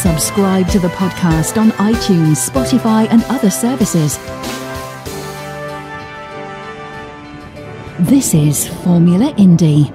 Subscribe to the podcast on iTunes, Spotify, and other services. This is Formula Indie.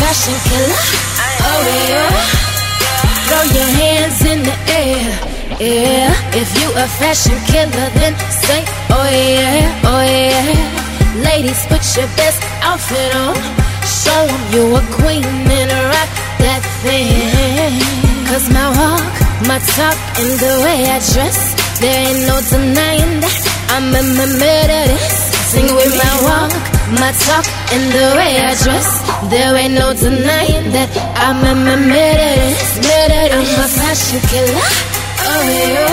Fashion killer. Oh yeah. Throw your hands in the air. Yeah. If you a fashion killer, then say, oh yeah, oh yeah. Ladies, put your best outfit on. Show 'em you a queen and rock that thing. Cause my walk, my talk, and the way I dress, there ain't no denying that. I'm a methodist. Sing with my walk, my talk, and the way I dress. There ain't no denying that I'm a. Methodist. I'm a fashion killer. Oh yeah.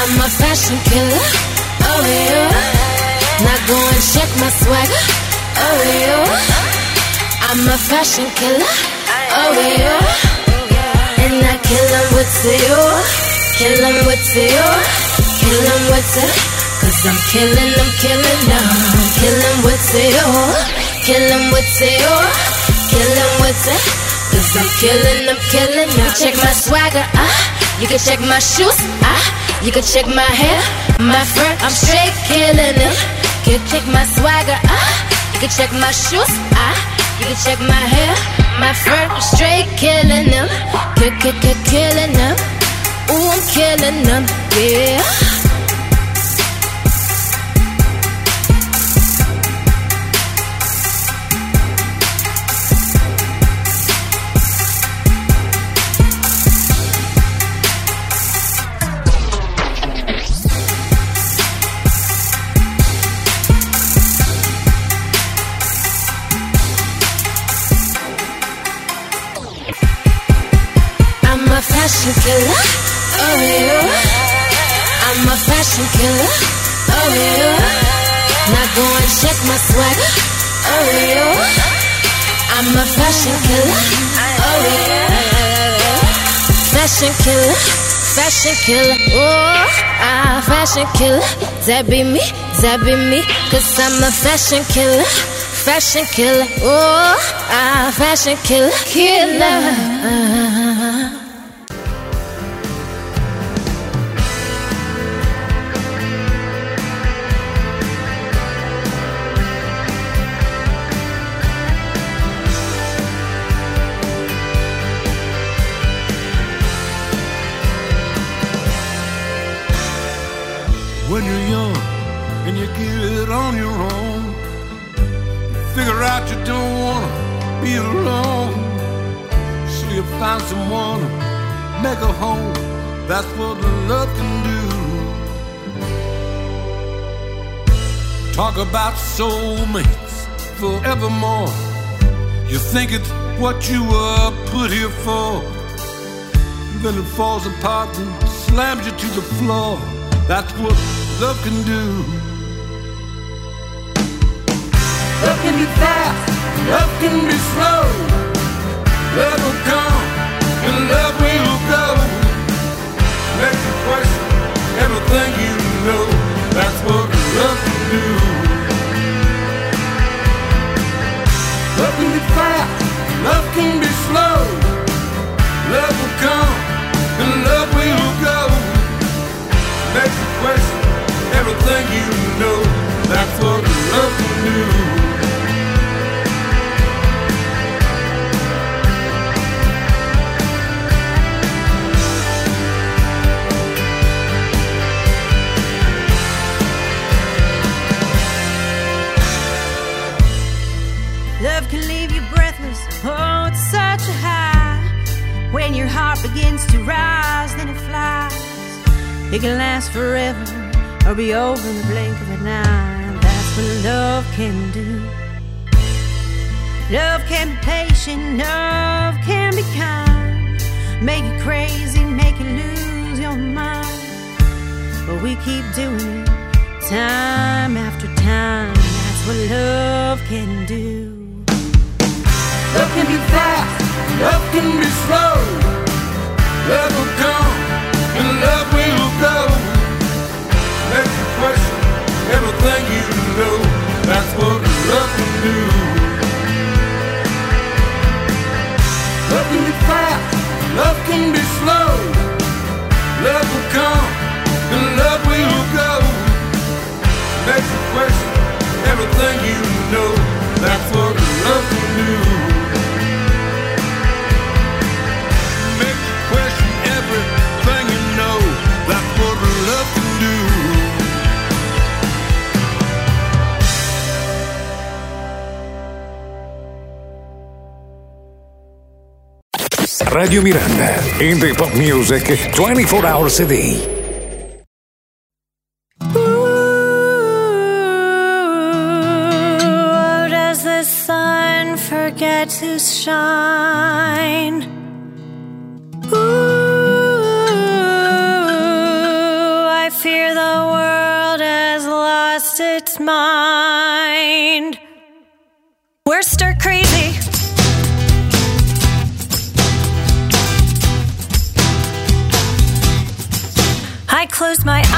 I'm a fashion killer. Oh yeah. Now go and check my swagger. Oh yeah. I'm a fashion killer. Oh yeah. And I kill 'em with Theo. Kill 'em with Theo. Kill 'em with the. Cause I'm killing, I'm killing, I'm killing with Theo. Kill 'em with Theo. Kill 'em with it. Cause I'm killing, I'm killing, I'm check my swagger, ah. You can check my shoes, ah. You can check my hair, my fur, I'm straight killing it. You can check my swagger, ah. You can check my shoes, ah. You can check my hair, my fur, I'm straight killing them. Kill, kill, kill, killing them. Ooh, I'm killing them, yeah. I'm a fashion killer. Oh yeah. Fashion killer. Fashion killer. Oh, ah, fashion killer. That be me. That be me. Cause I'm a fashion killer. Fashion killer. Oh, ah, fashion killer. Killer. Find someone make a home. That's what love can do. Talk about soulmates forevermore. You think it's what you were put here for. Then it falls apart and slams you to the floor. That's what love can do. Love can be fast, love can be slow. Everything you know. That's what love can do. rise, then it flies. It can last forever or be over in the blink of an eye. That's what love can do. Love can be patient, love can be kind. Make you crazy, make you lose your mind. But we keep doing it time after time. That's what love can do. Love can be fast, love can be slow. Love will come and love will go. You question everything you know. That's what love can do. Love can be fast, love can be slow. Love will come and love will go. You question everything you know. That's what love can do. Radio Miranda. Indie Pop Music 24 hours a day. close my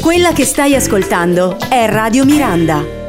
Quella che stai ascoltando è Radio Miranda.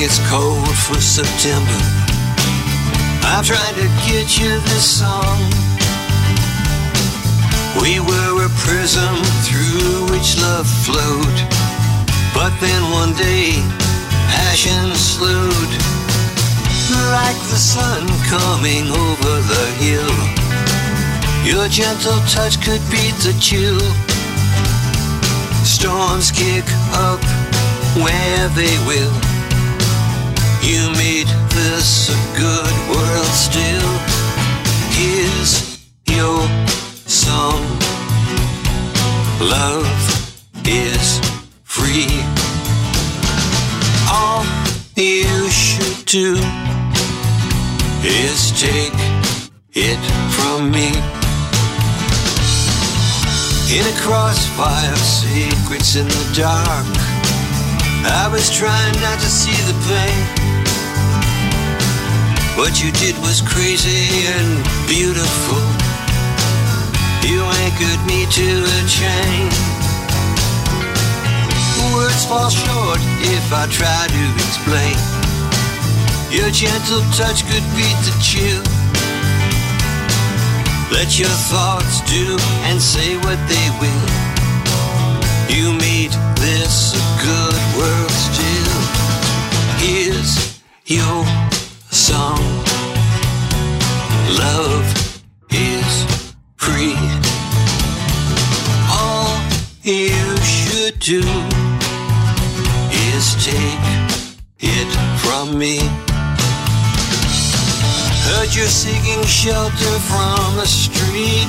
It's cold for September. I'm trying to get you this song. We were a prism through which love flowed. But then one day, passion slowed. Like the sun coming over the hill. Your gentle touch could beat the chill. Storms kick up where they will. You made this a good world still. Here's your song. Love is free. All you should do is take it from me. In a crossfire, secrets in the dark. I was trying not to see the pain. What you did was crazy and beautiful. You anchored me to a chain. Words fall short if I try to explain. Your gentle touch could beat the chill. Let your thoughts do and say what they will. You made this world still. Here's your song. Love is free. All you should do is take it from me. Heard you're seeking shelter from the street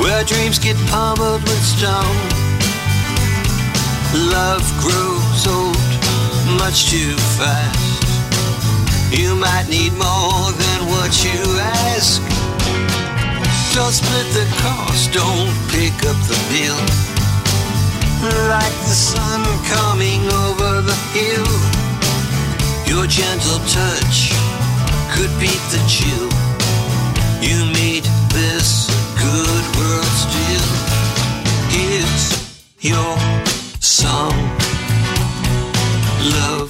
where dreams get pummeled with stone. Love grows old much too fast. You might need more than what you ask. Don't split the cost, don't pick up the bill. Like the sun coming over the hill, your gentle touch could beat the chill. You made this good world still. Here's your song. Love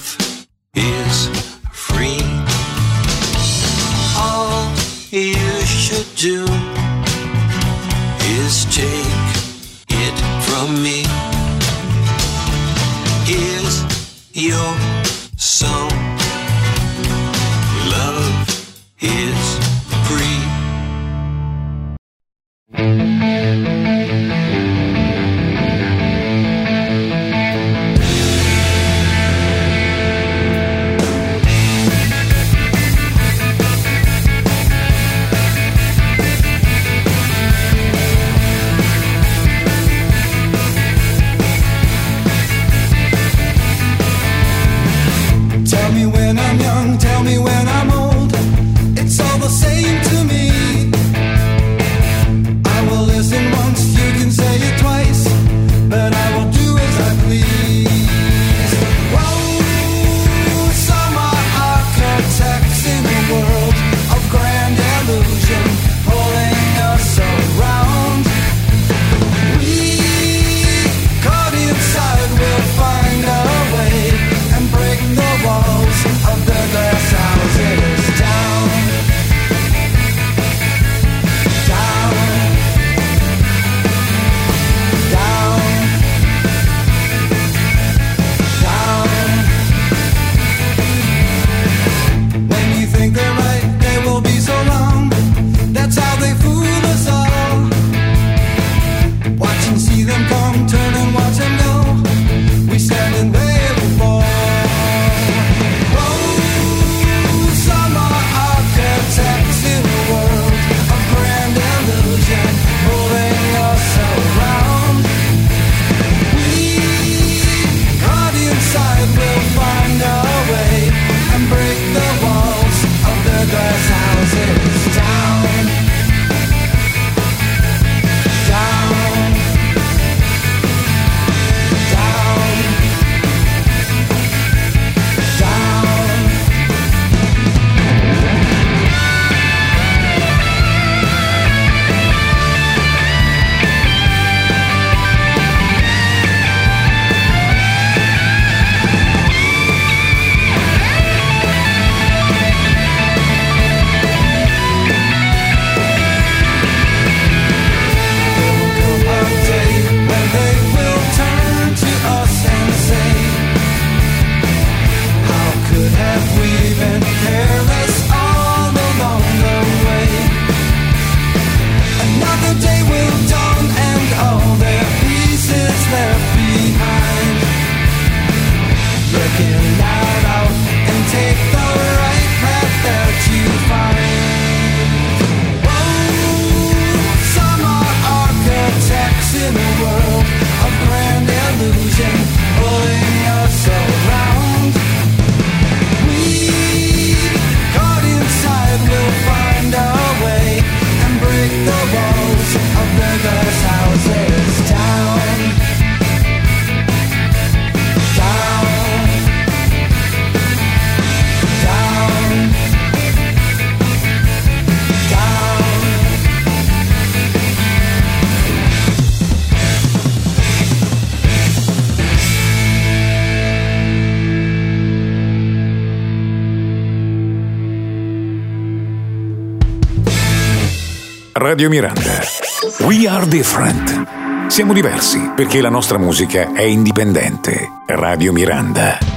Radio Miranda. We are different. Siamo diversi perché la nostra musica è indipendente. Radio Miranda.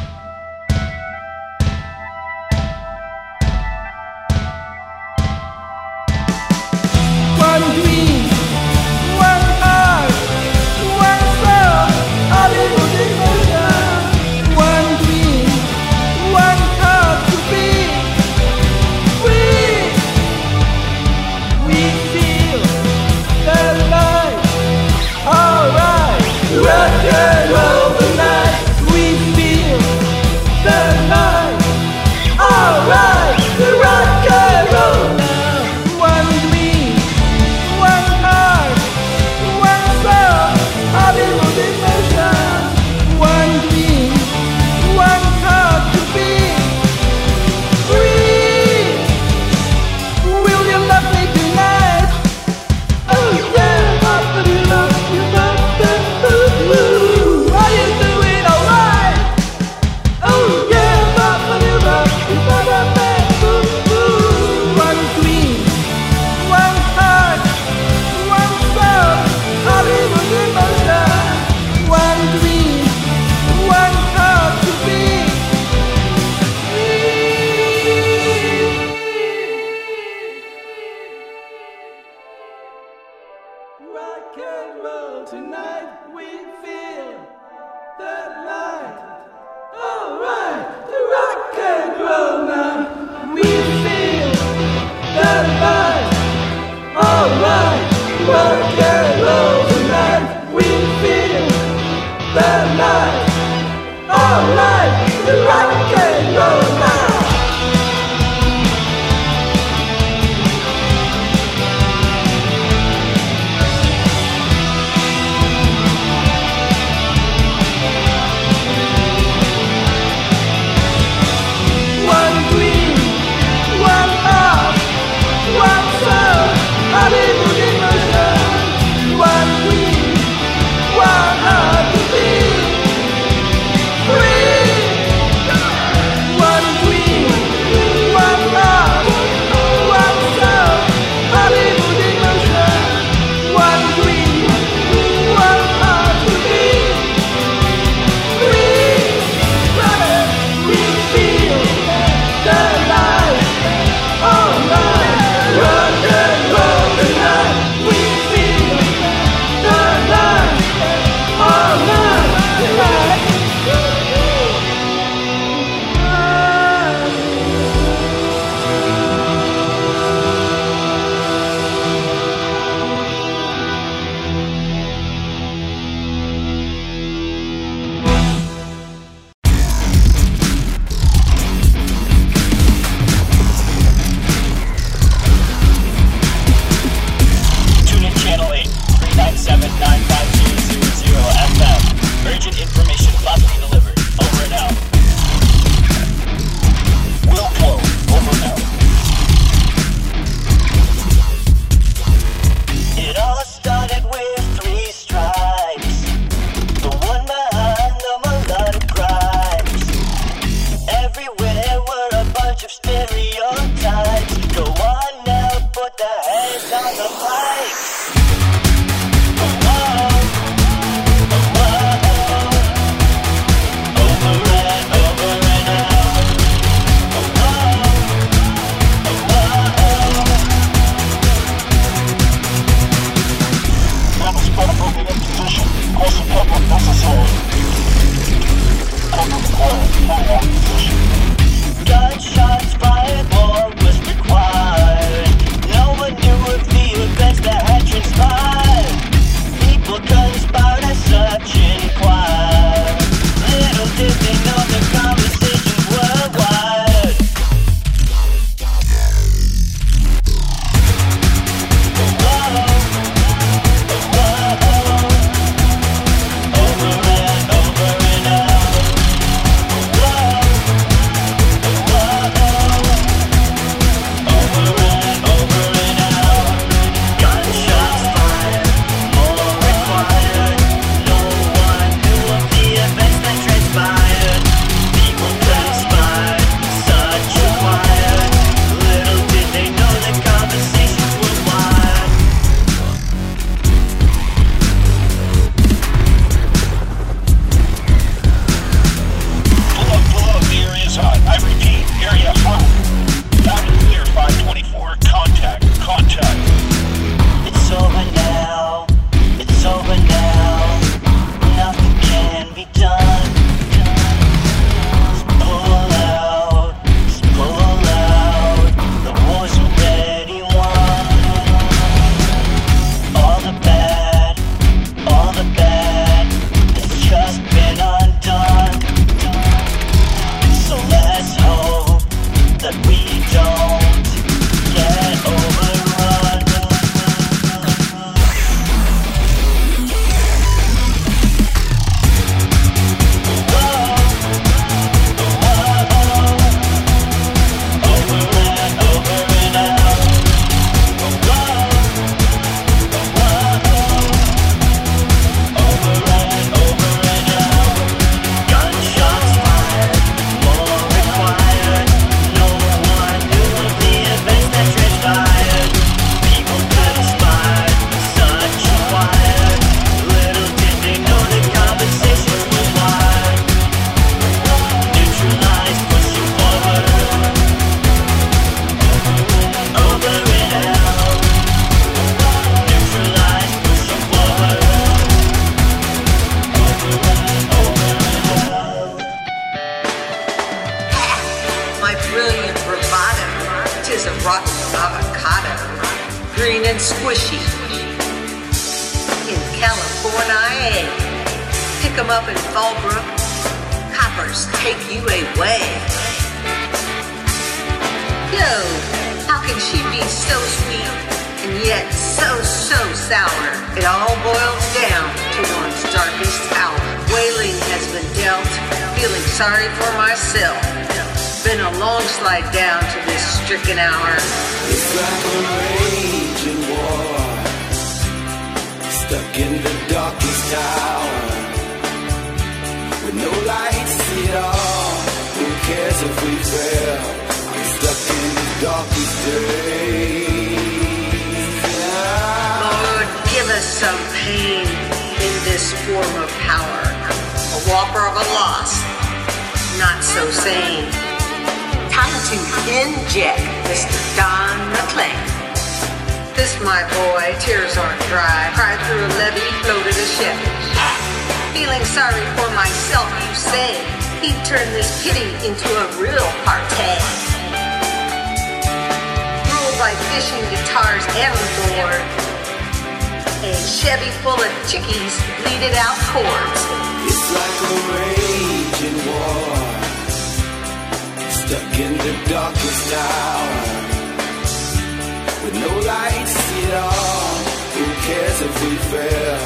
Lights at all. Who cares if we fail?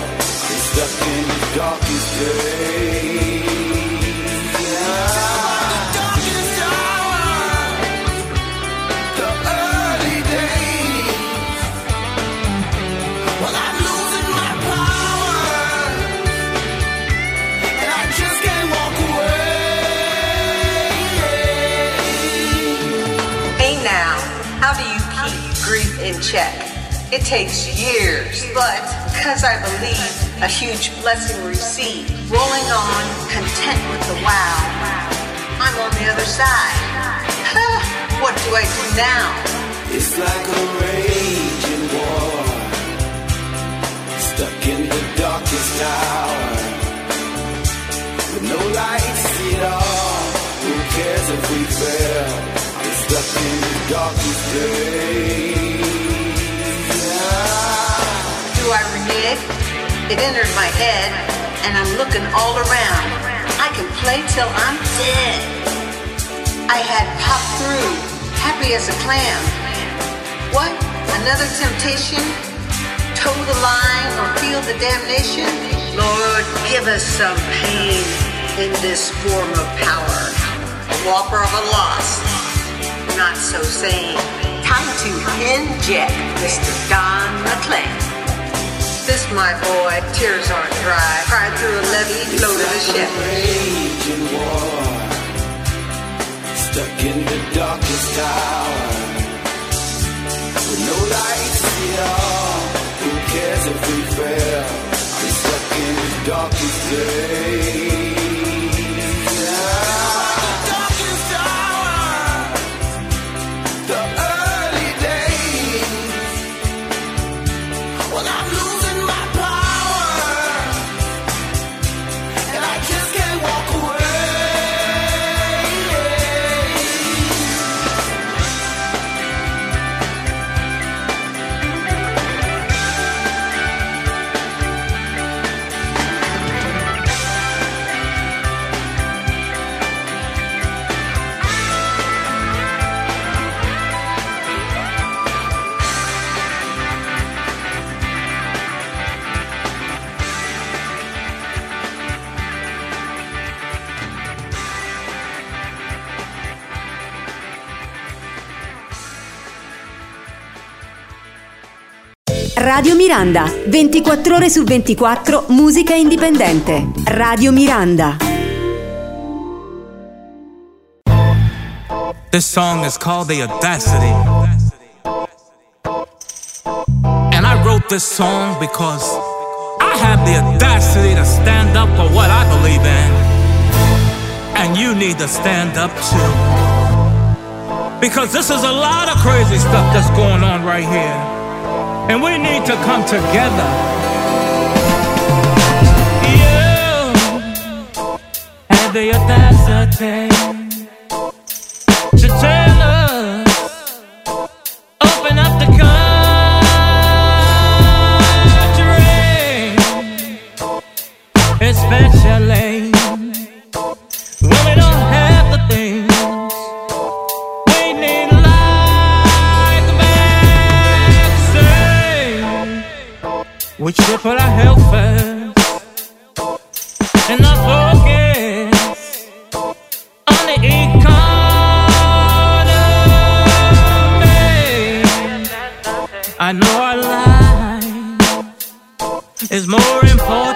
We're stuck in the darkest days. Check? It takes years, but because I believe a huge blessing received, rolling on, content with the wow, I'm on the other side. What do I do now? It's like a raging war, stuck in the darkest hour, with no lights at all. Who cares if we fail? We're stuck in the darkest days. Do I renege? It entered my head, and I'm looking all around. I can play till I'm dead. I had popped through, happy as a clam. What? Another temptation? Toe the line or feel the damnation? Lord, give us some pain in this form of power. A whopper of a loss, not so sane. Time to inject Mr. Don McLean. This, my boy, tears aren't dry. Cried through a levee, floated a ship. Raging war, stuck in the darkest tower, with no lights at all. Who cares if we fail? We're stuck in the darkest days. Radio Miranda, 24 ore su 24, musica indipendente. Radio Miranda. This song is called The Audacity. And I wrote this song because I have the audacity to stand up for what I believe in. And you need to stand up too. Because this is a lot of crazy stuff that's going on right here. And we need to come together. You had the audacity to tell us, open up the country, especially. We triple our health first and not focus on the economy. I know our life is more important.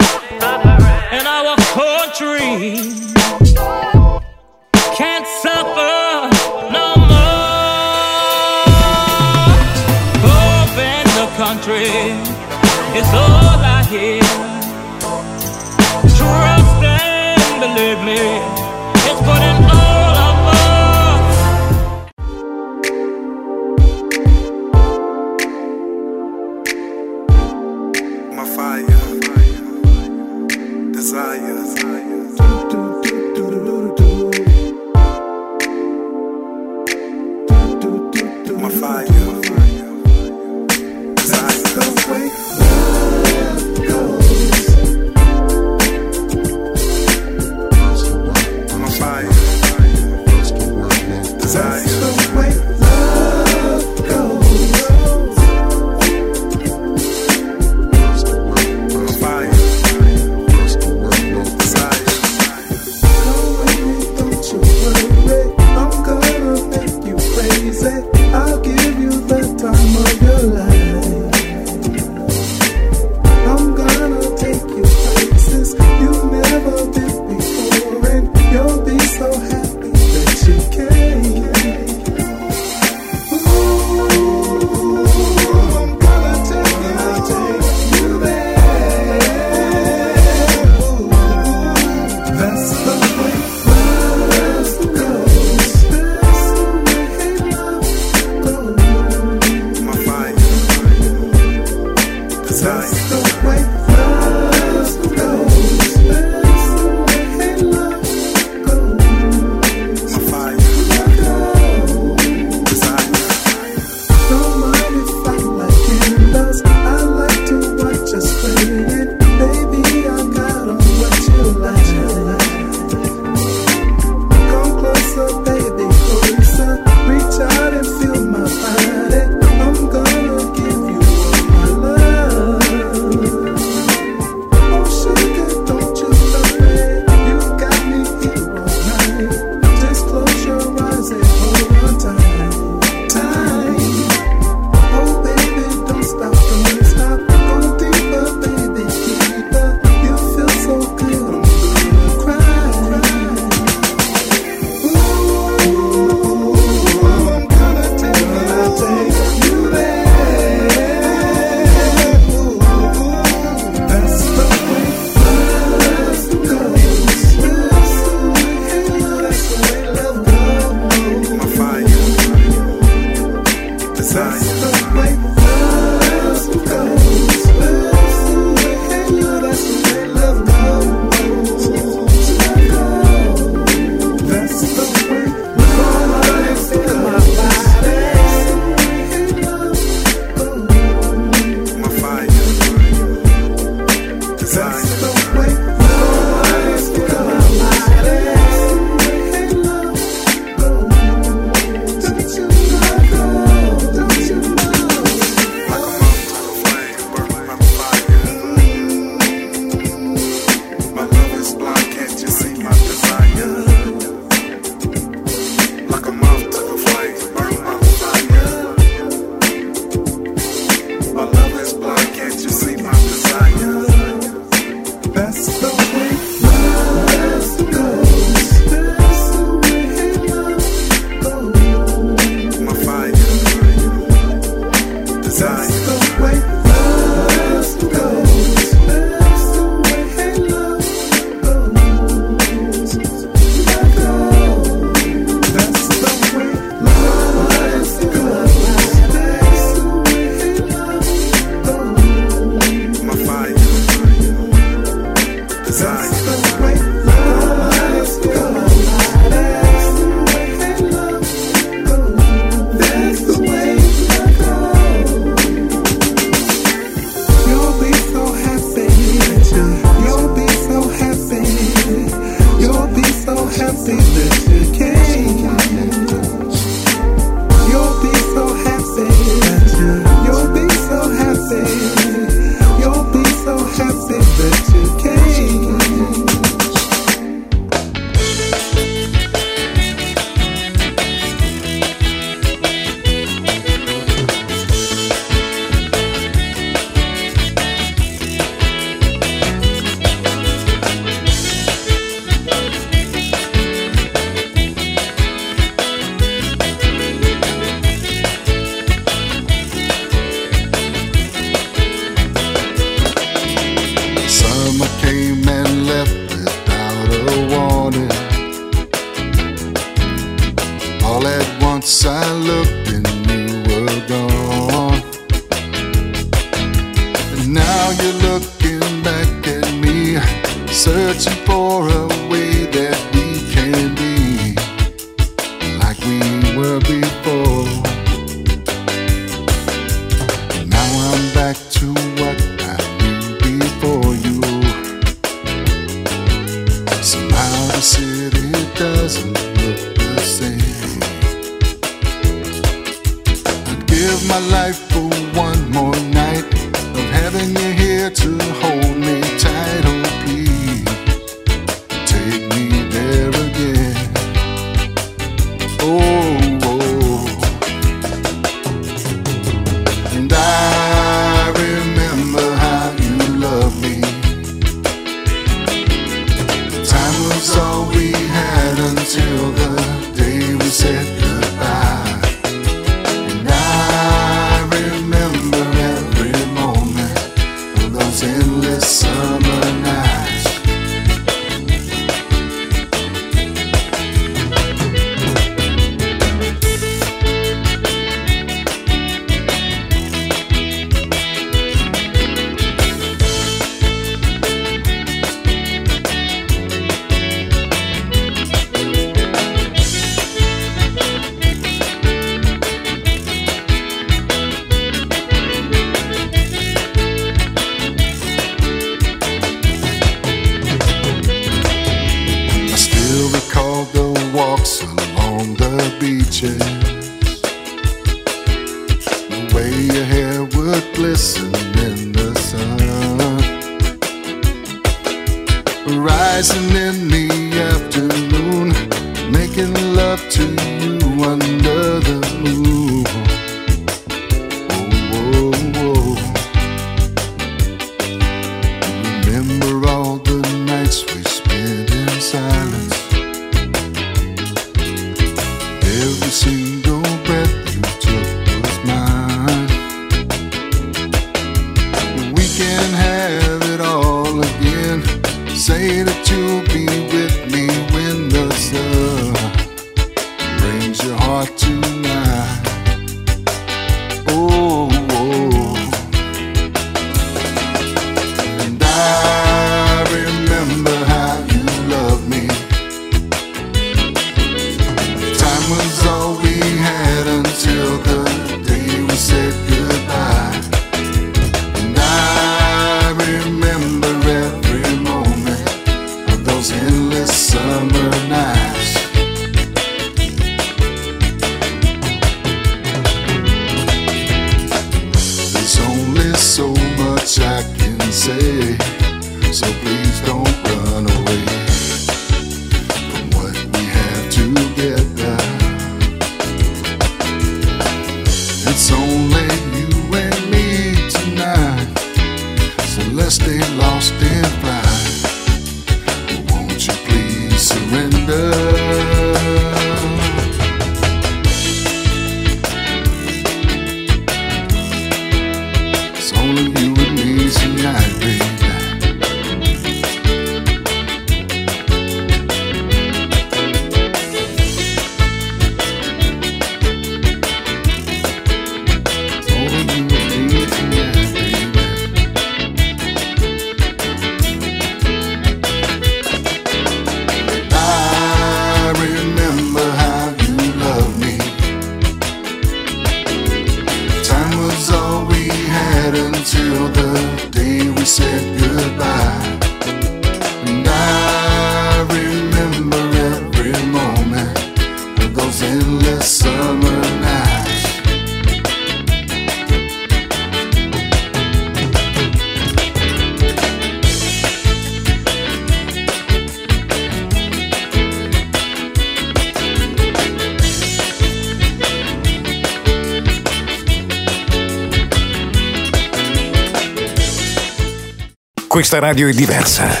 questa radio è diversa.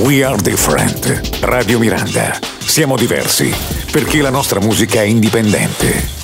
We are different. Radio Miranda. Siamo diversi perché la nostra musica è indipendente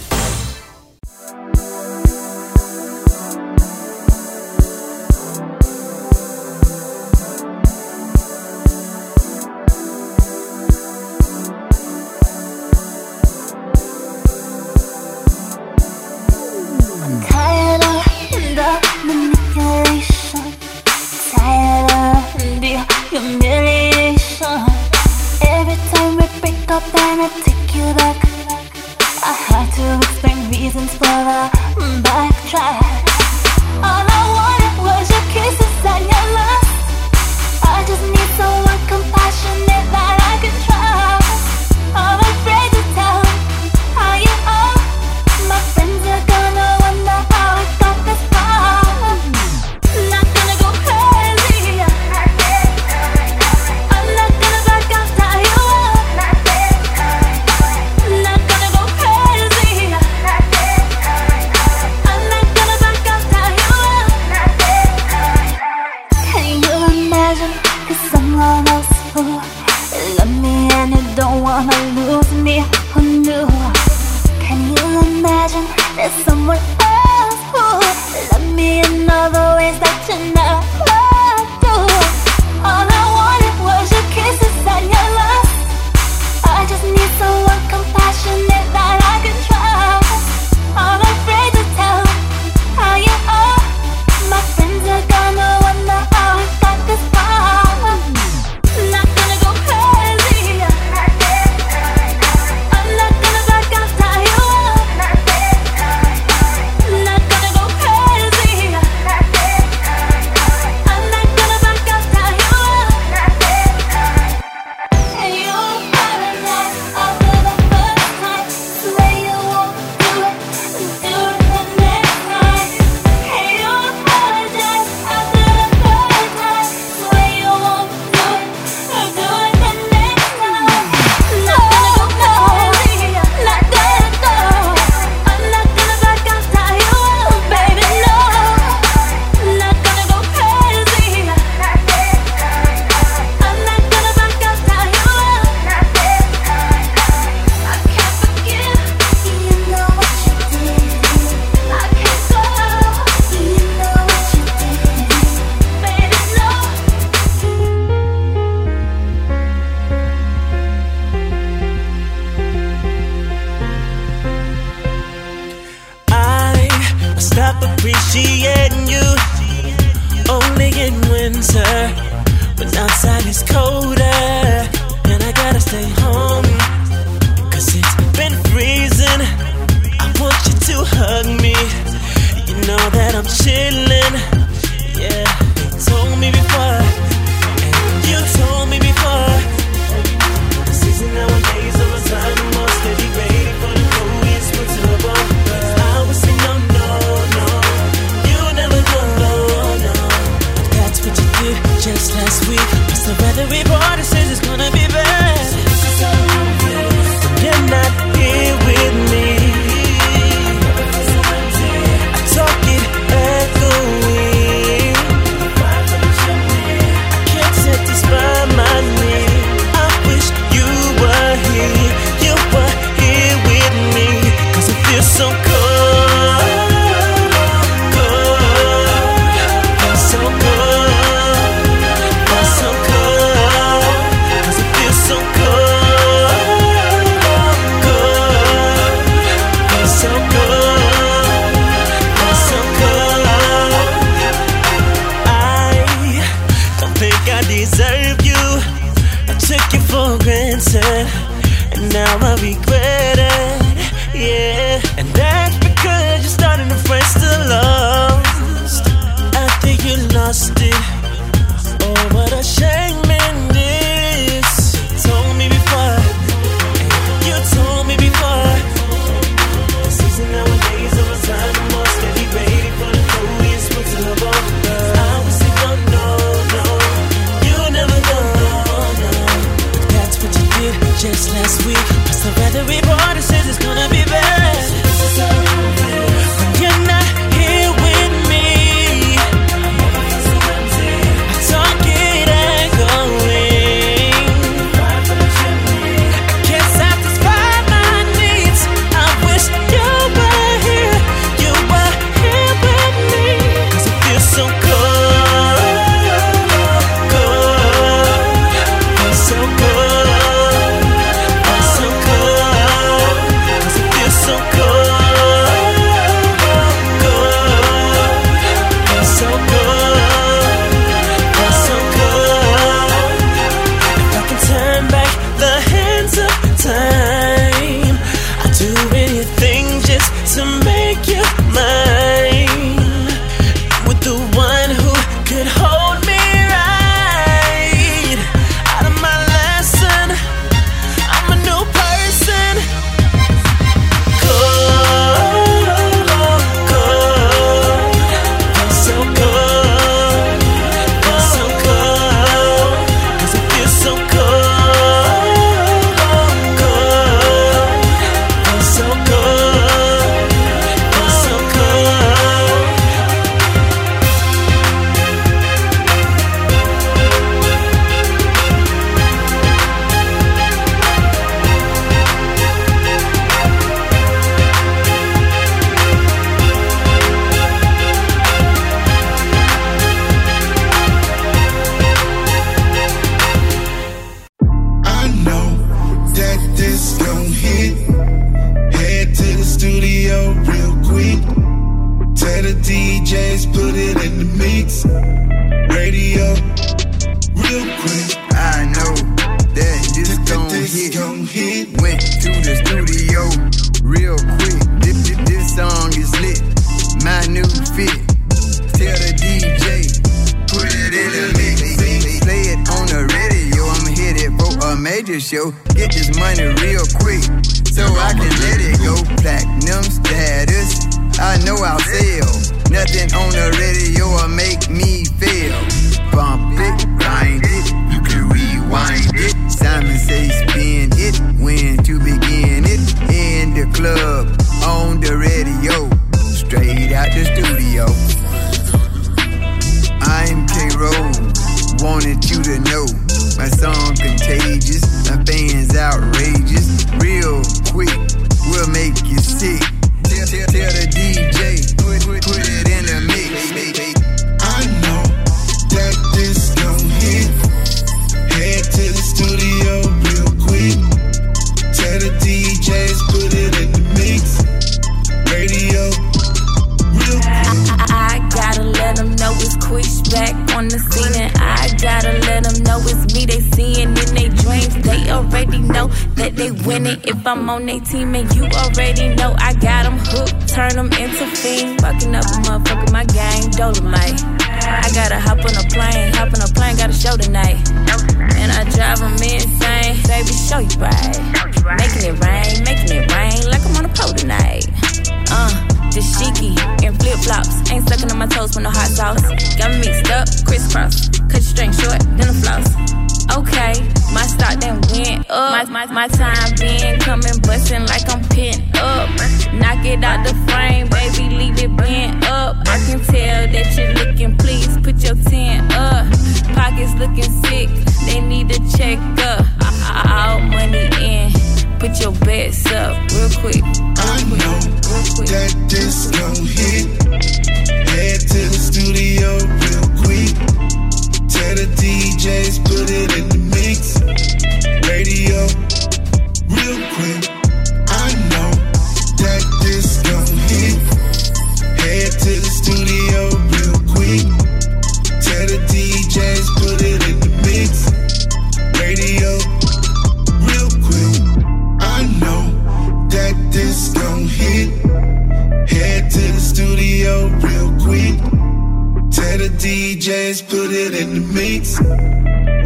the DJs put it in the mix.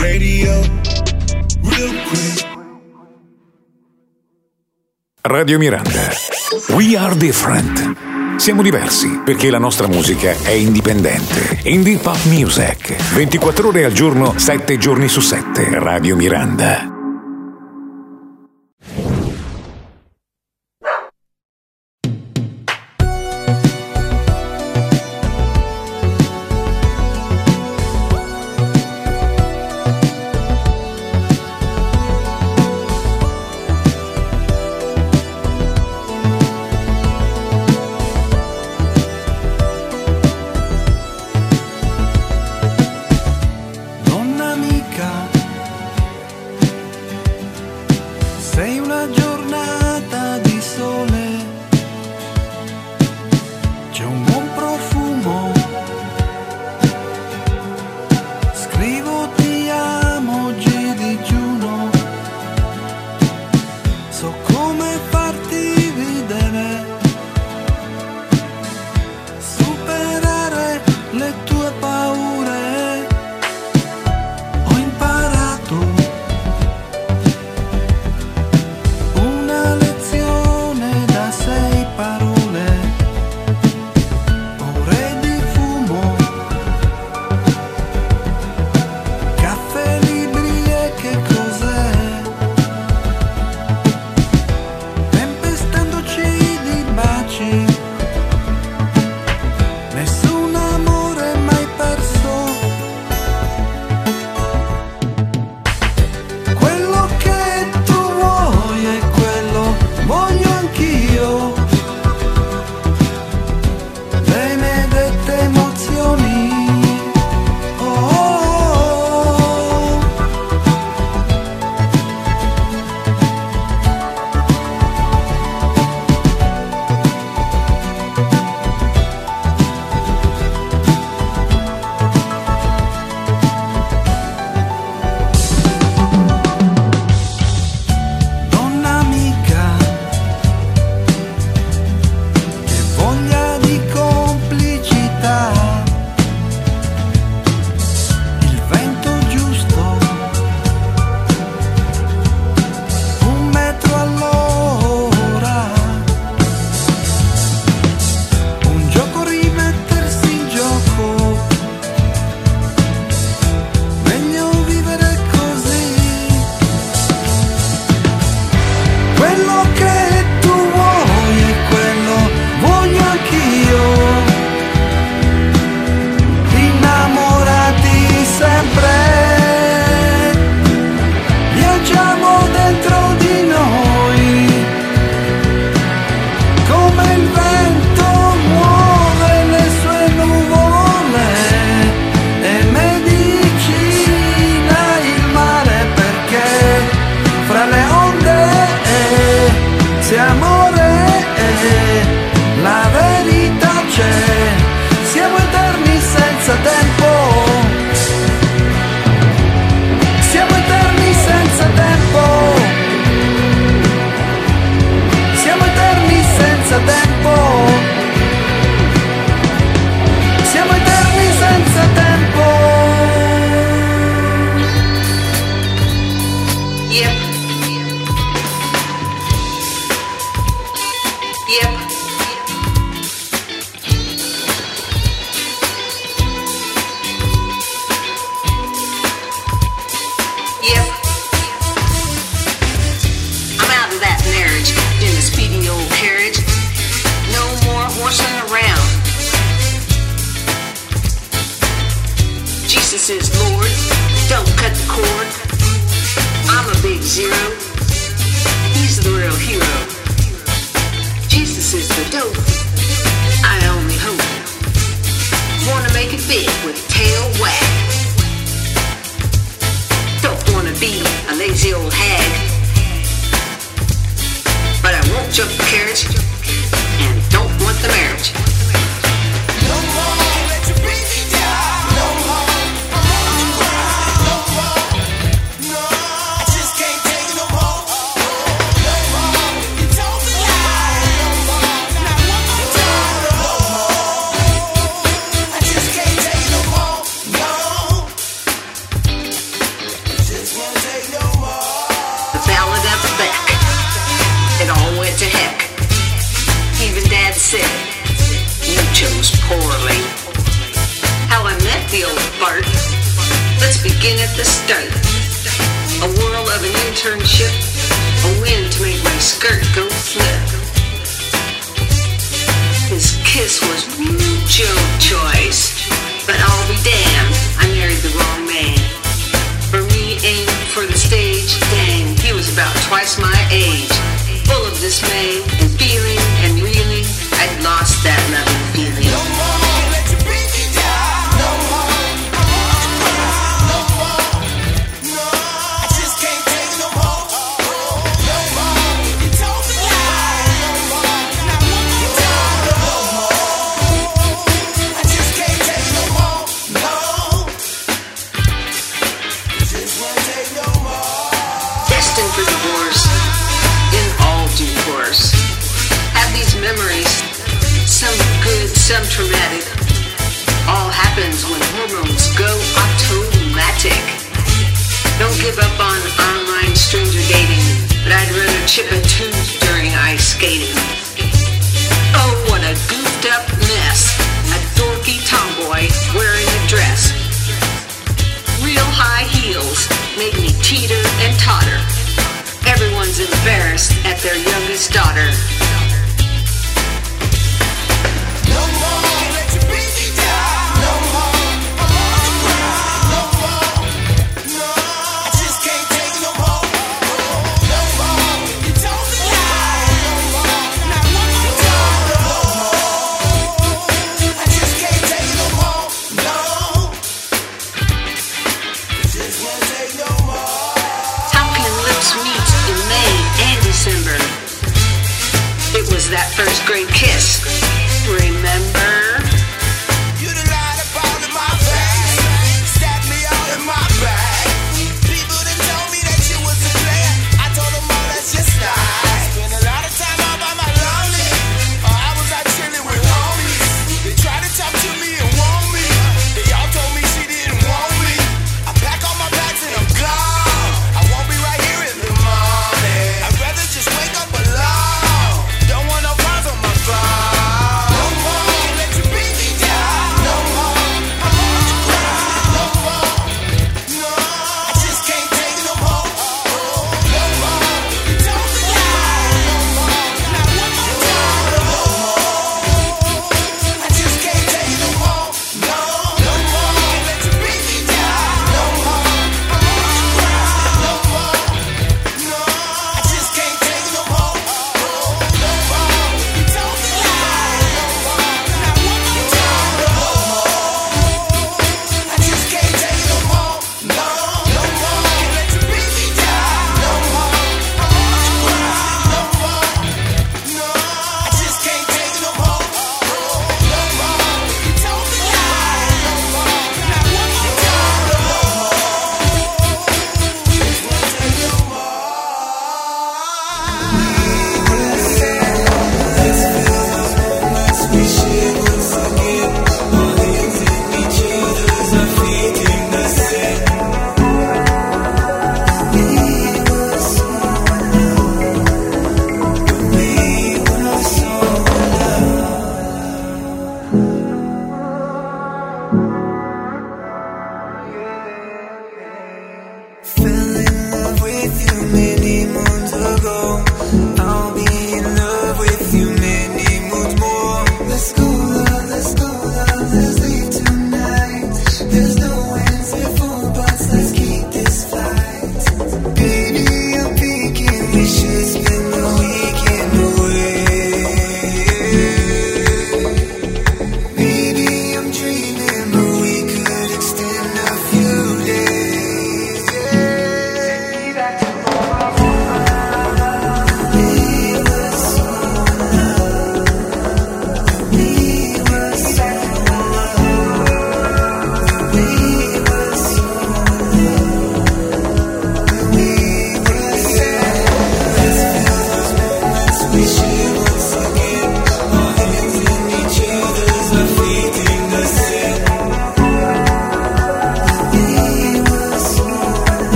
Radio, real quick. Radio Miranda. We are different. Siamo diversi perché la nostra musica è indipendente. Indie Pop Music. 24 ore al giorno, 7 giorni su 7. Radio Miranda.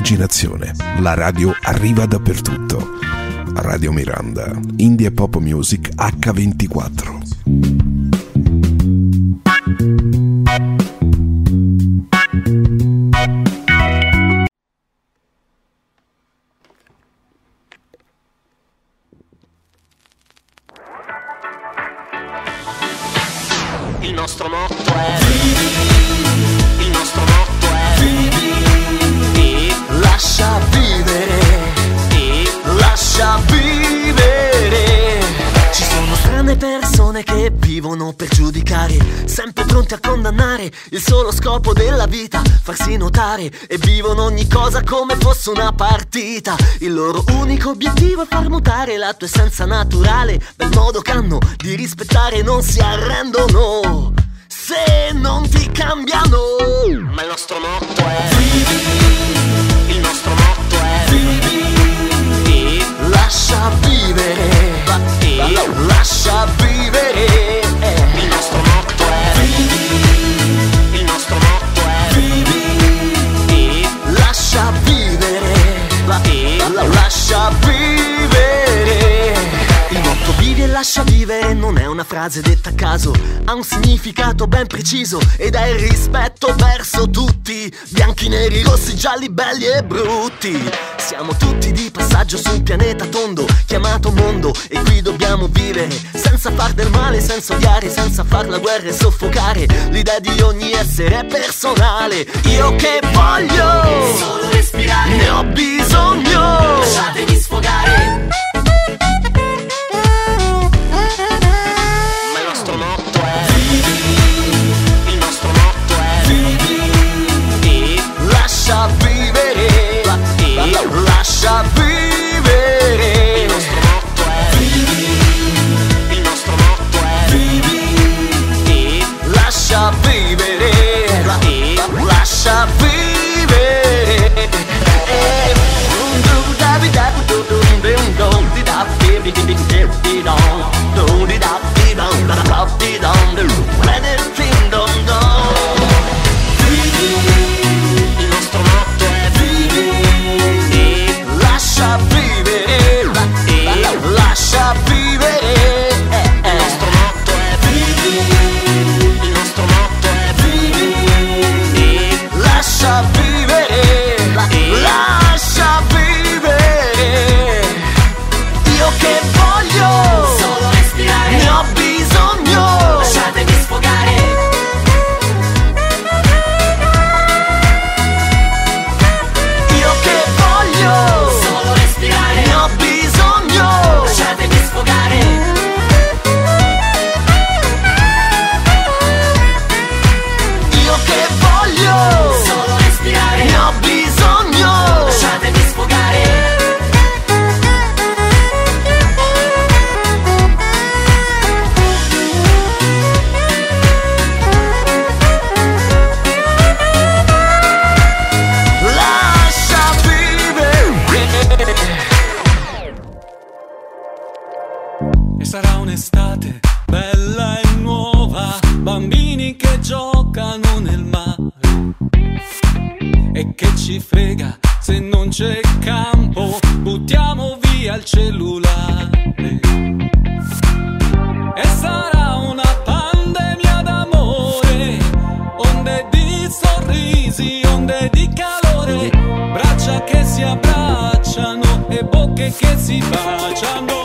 Libera l'immaginazione. La radio arriva dappertutto. Radio Miranda, Indie Pop Music H24. Notare E vivono ogni cosa come fosse una partita Il loro unico obiettivo è far mutare la tua essenza naturale Bel modo che hanno di rispettare Non si arrendono se non ti cambiano. Ma il nostro motto è Vivi. Il nostro motto è Vivi. E lascia vivere. E lascia vivere. Lascia vivere non è una frase detta a caso, ha un significato ben preciso ed è il rispetto verso tutti, bianchi, neri, rossi, gialli, belli e brutti. Siamo tutti di passaggio su un pianeta tondo chiamato mondo e qui dobbiamo vivere senza far del male, senza odiare, senza far la guerra e soffocare. L'idea di ogni essere è personale. Io che voglio solo respirare, ne ho bisogno. Lasciatemi sfogare. lascia vivere. Il nostro motto è vivi. Il nostro motto è vivi. E lascia vivere. La, e lascia vivere. Un do da vi da do do do do do do do do do do do do il cellulare. E sarà una pandemia d'amore, onde di sorrisi, onde di calore, braccia che si abbracciano e bocche che si baciano.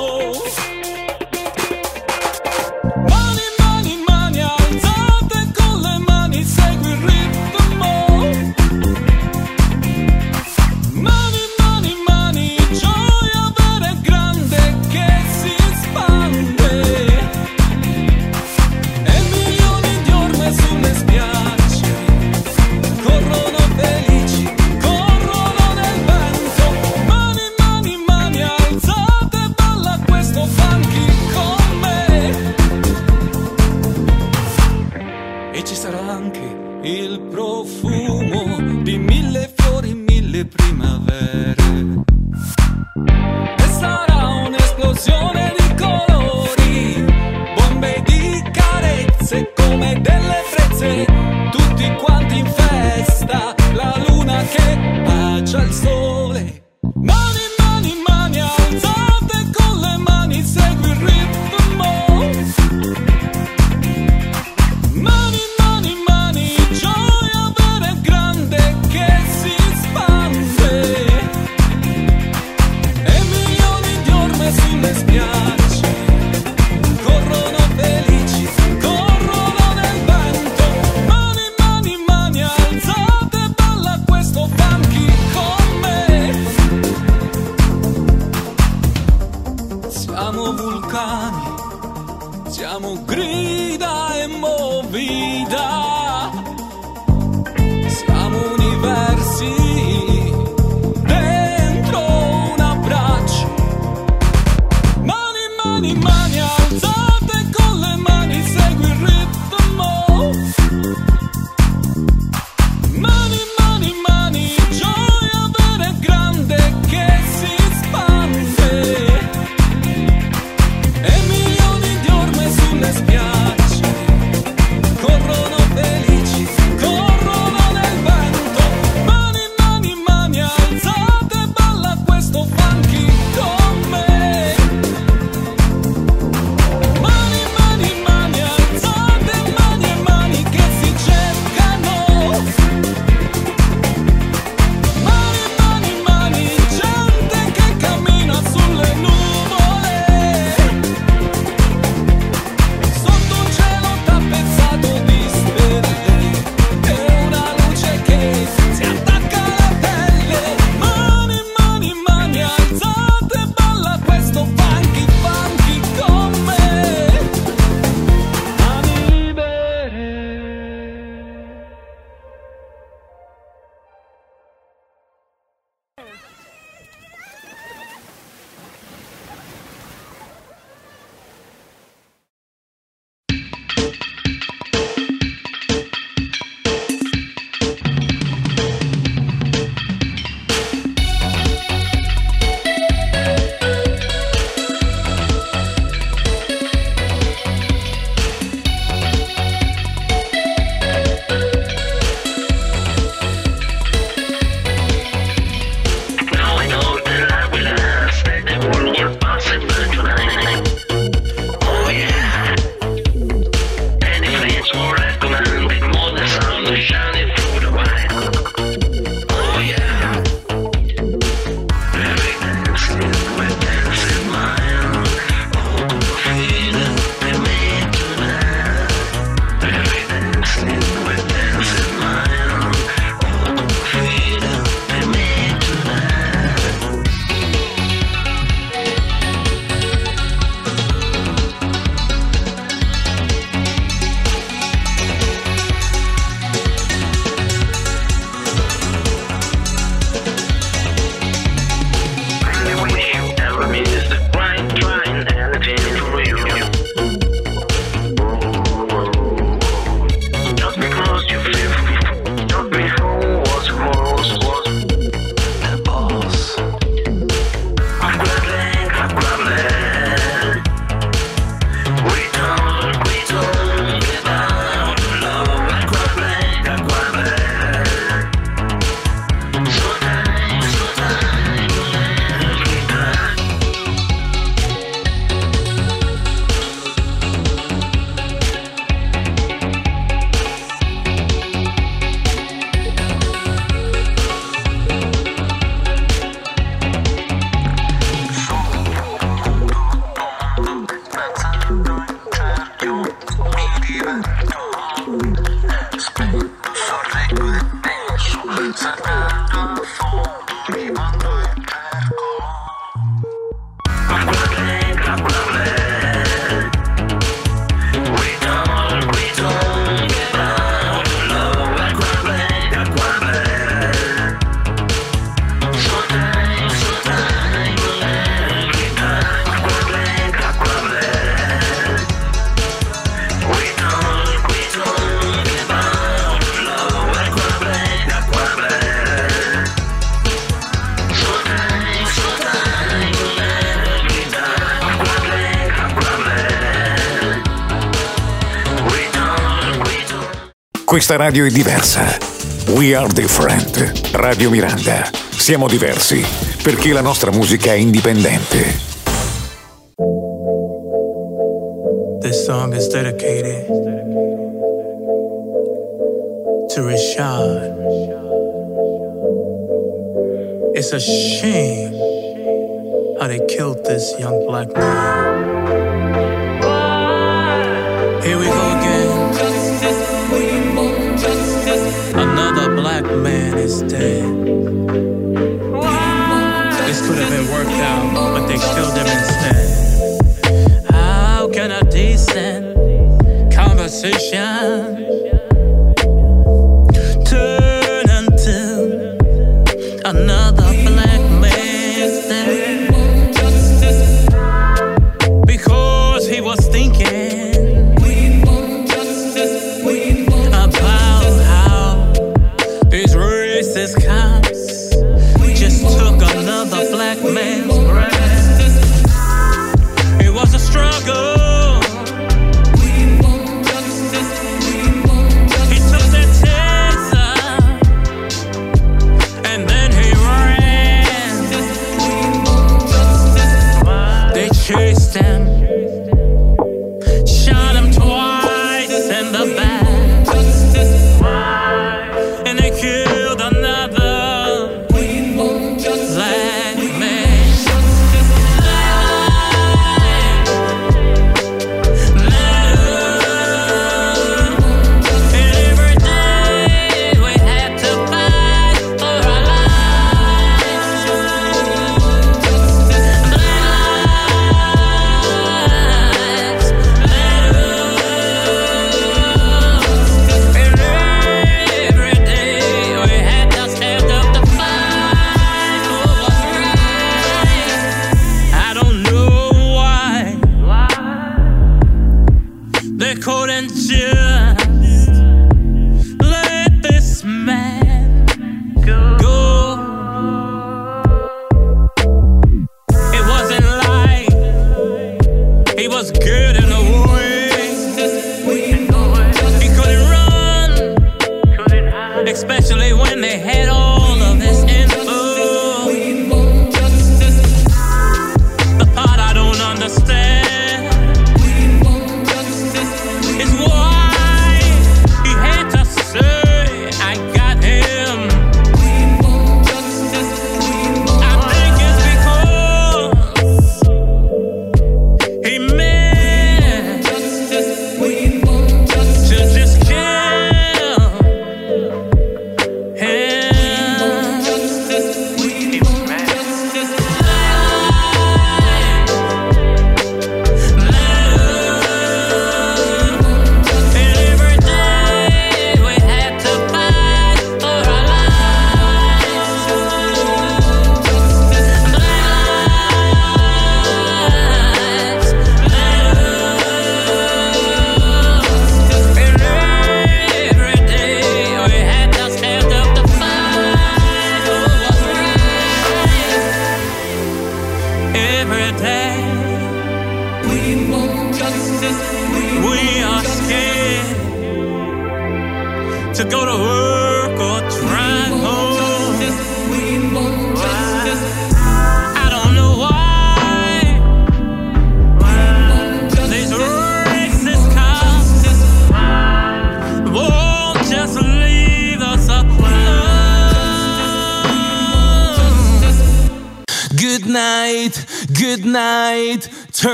Questa radio è diversa. We are different. Radio Miranda. Siamo diversi perché la nostra musica è indipendente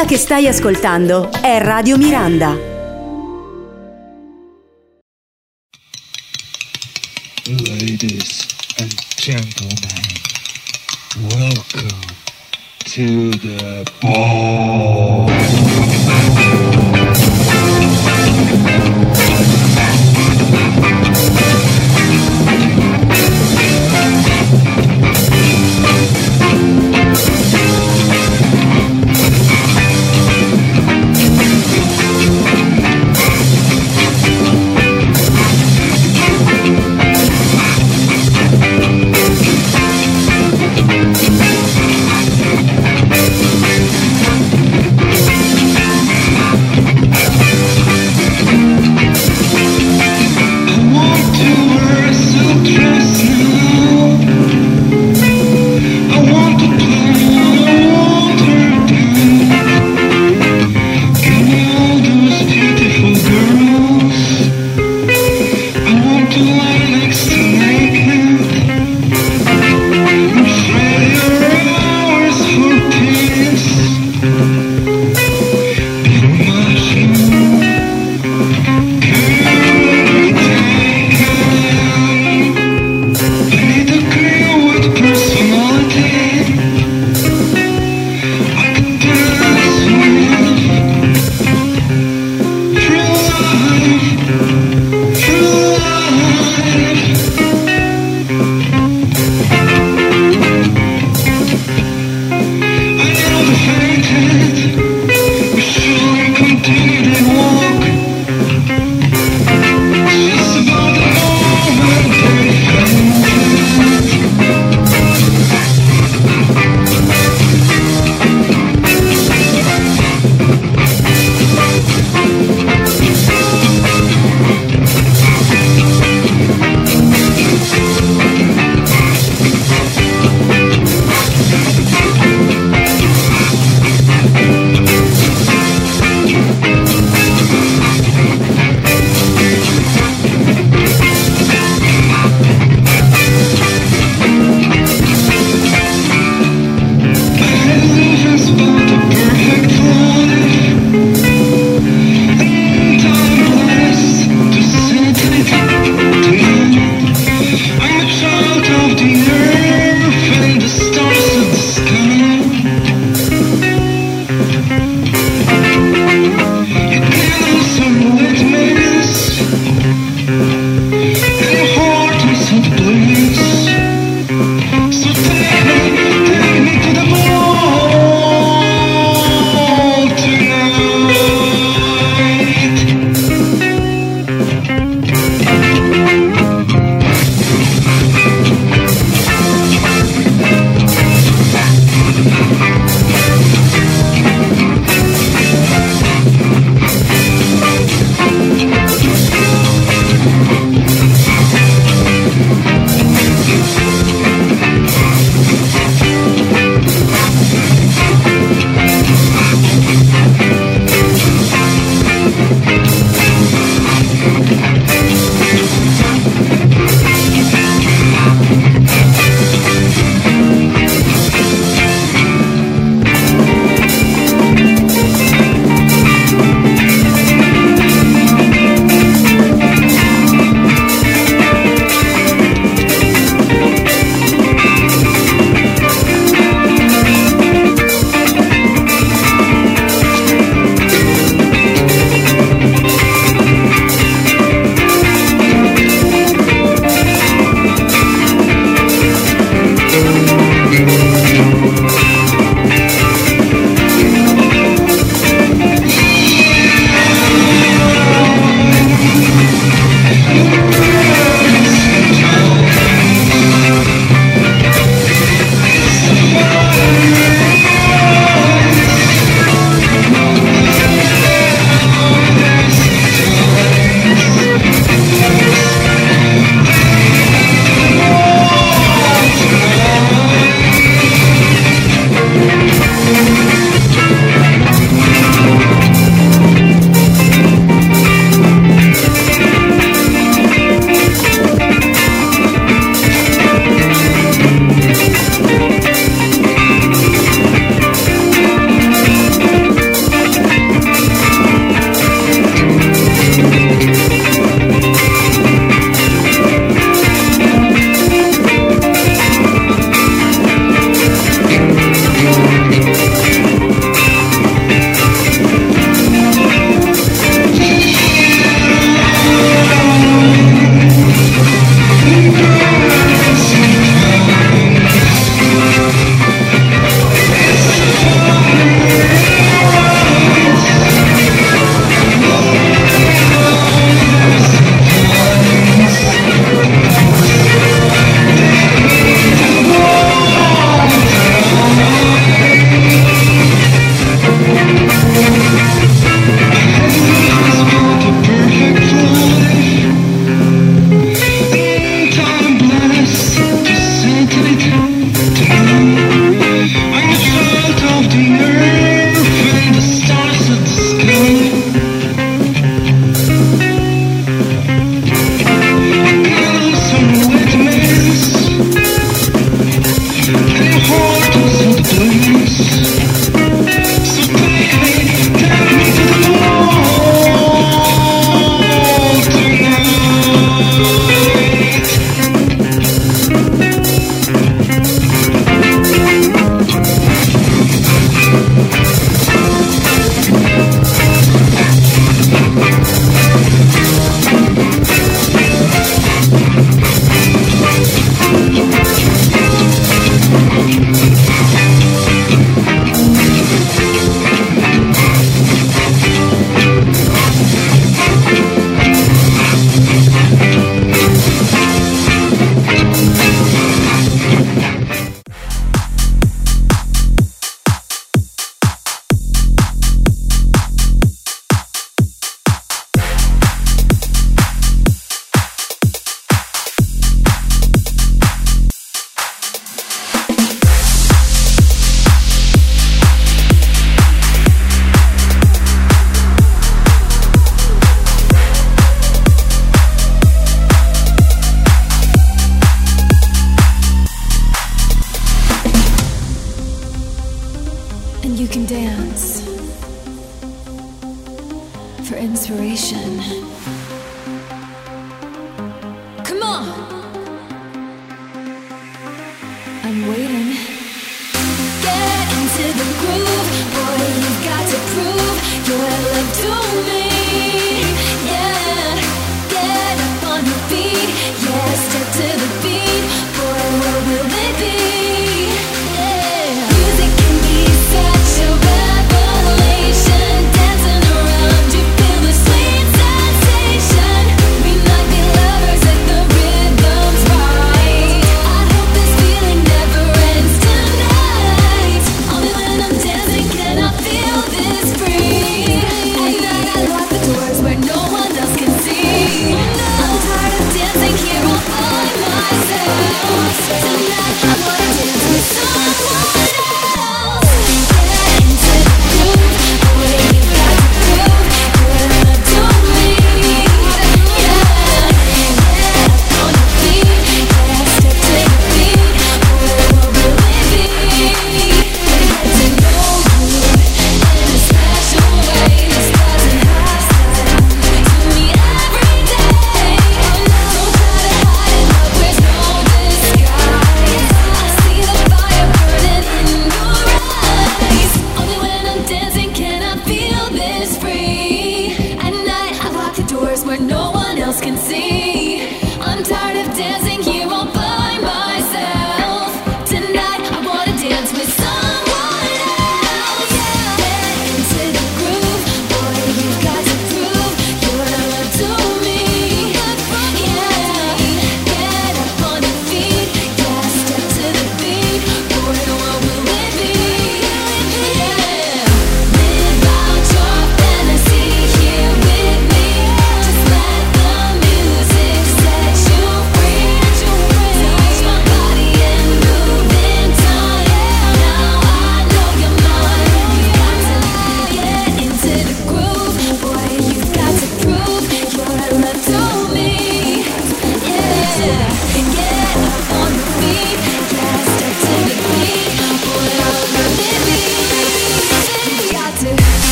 Quella che stai ascoltando è Radio Miranda.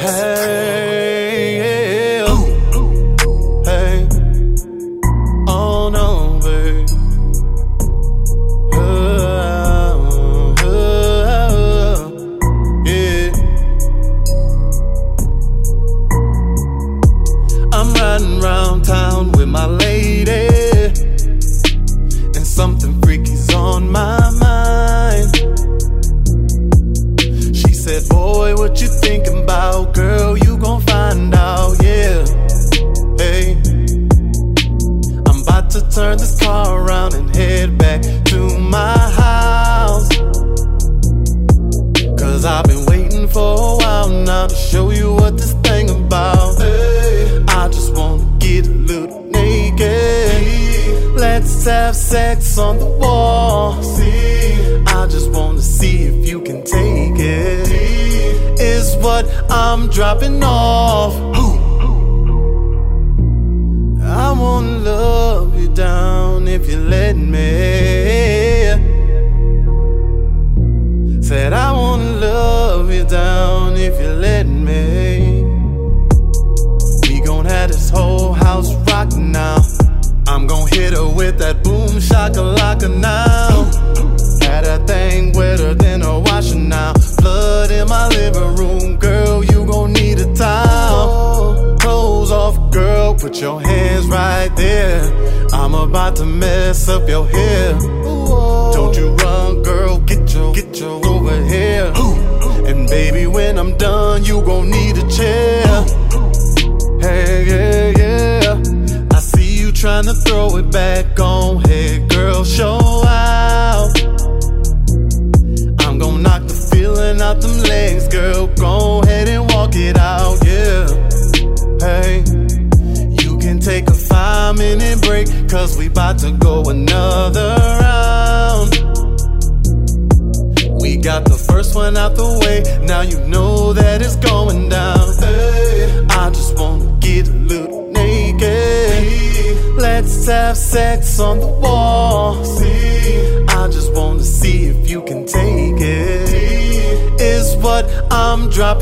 Hey,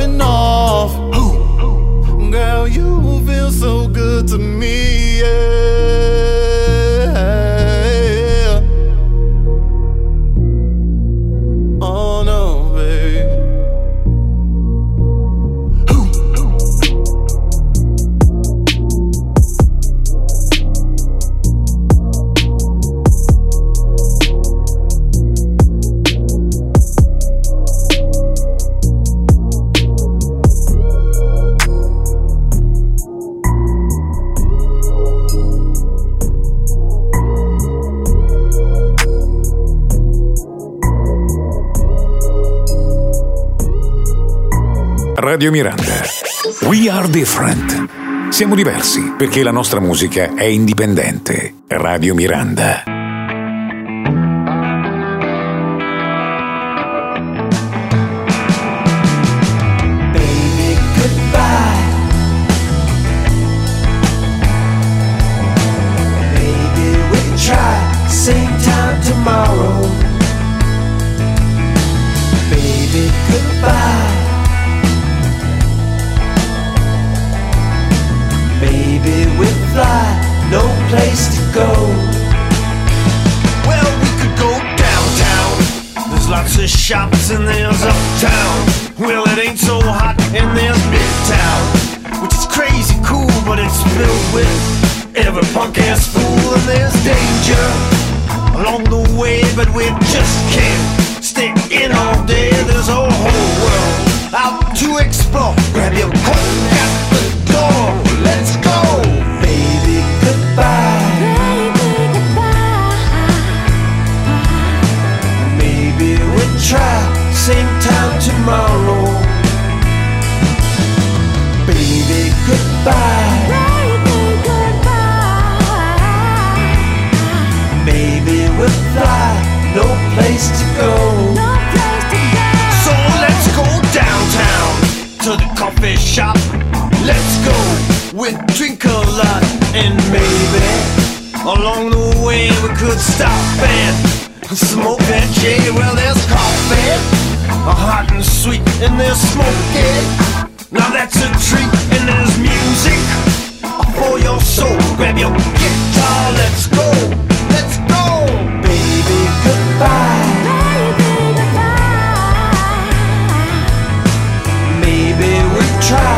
I'm dropping off. Are different. Siamo diversi perché la nostra musica è indipendente. Radio Miranda. Place to go. Well, we could go downtown. There's lots of shops and there's uptown. Well, it ain't so hot and there's midtown, which is crazy cool, but it's filled with every punk ass fool and there's danger along the way, but we just can't stay in all day. There's a whole world out to explore. Grab your coat at the door. Let's go. Goodbye. Maybe we'll try same time tomorrow. Baby, goodbye. Maybe we'll fly, no place to go. So let's go downtown to the coffee shop. Let's go, we'll drink a lot and maybe along the way we could stop and smoke that J. Well, there's coffee, hot and sweet, and there's smoking. Now that's a treat, and there's music for your soul. Grab your guitar, let's go, let's go, baby. Goodbye. Maybe we'll try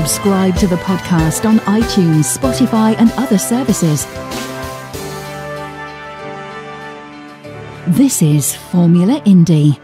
Subscribe to the podcast on iTunes, Spotify, and other services. This is Formula Indie.